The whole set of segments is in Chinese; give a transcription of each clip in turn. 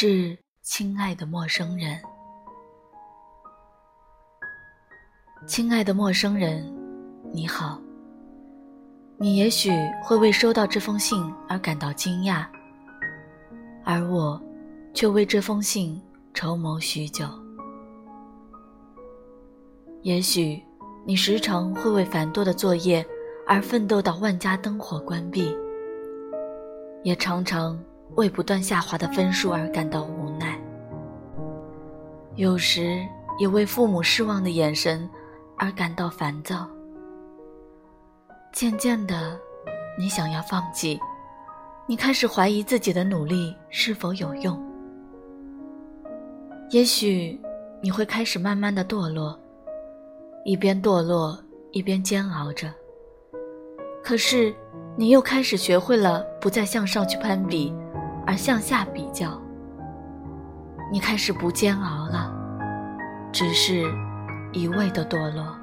致亲爱的陌生人，亲爱的陌生人，你好。你也许会为收到这封信而感到惊讶，而我，却为这封信筹谋许久。也许你时常会为繁多的作业而奋斗到万家灯火关闭，也常常为不断下滑的分数而感到无奈，有时也为父母失望的眼神而感到烦躁。渐渐的，你想要放弃，你开始怀疑自己的努力是否有用。也许你会开始慢慢的堕落，一边堕落一边煎熬着。可是，你又开始学会了不再向上去攀比，而向下比较。你开始不煎熬了，只是一味的堕落。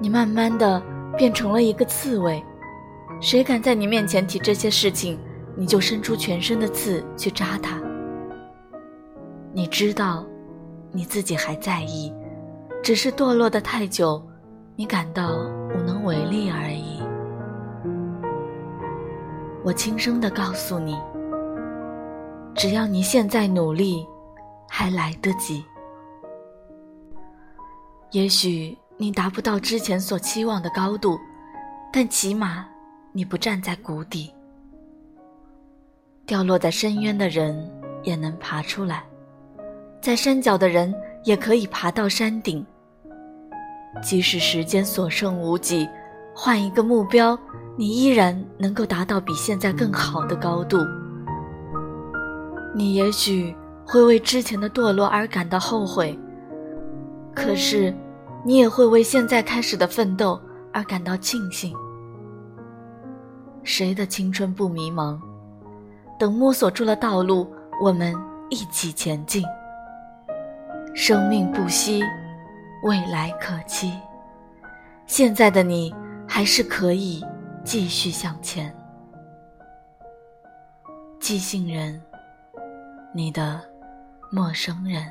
你慢慢的变成了一个刺猬，谁敢在你面前提这些事情，你就伸出全身的刺去扎他。你知道，你自己还在意，只是堕落的太久，你感到无能为力而已。我轻声的告诉你，只要你现在努力，还来得及。也许。你达不到之前所期望的高度，但起码你不站在谷底。掉落在深渊的人也能爬出来，在山脚的人也可以爬到山顶。即使时间所剩无几，换一个目标，你依然能够达到比现在更好的高度。你也许会为之前的堕落而感到后悔，可是。你也会为现在开始的奋斗而感到庆幸。谁的青春不迷茫？等摸索出了道路，我们一起前进。生命不息，未来可期。现在的你还是可以继续向前。寄信人你的陌生人。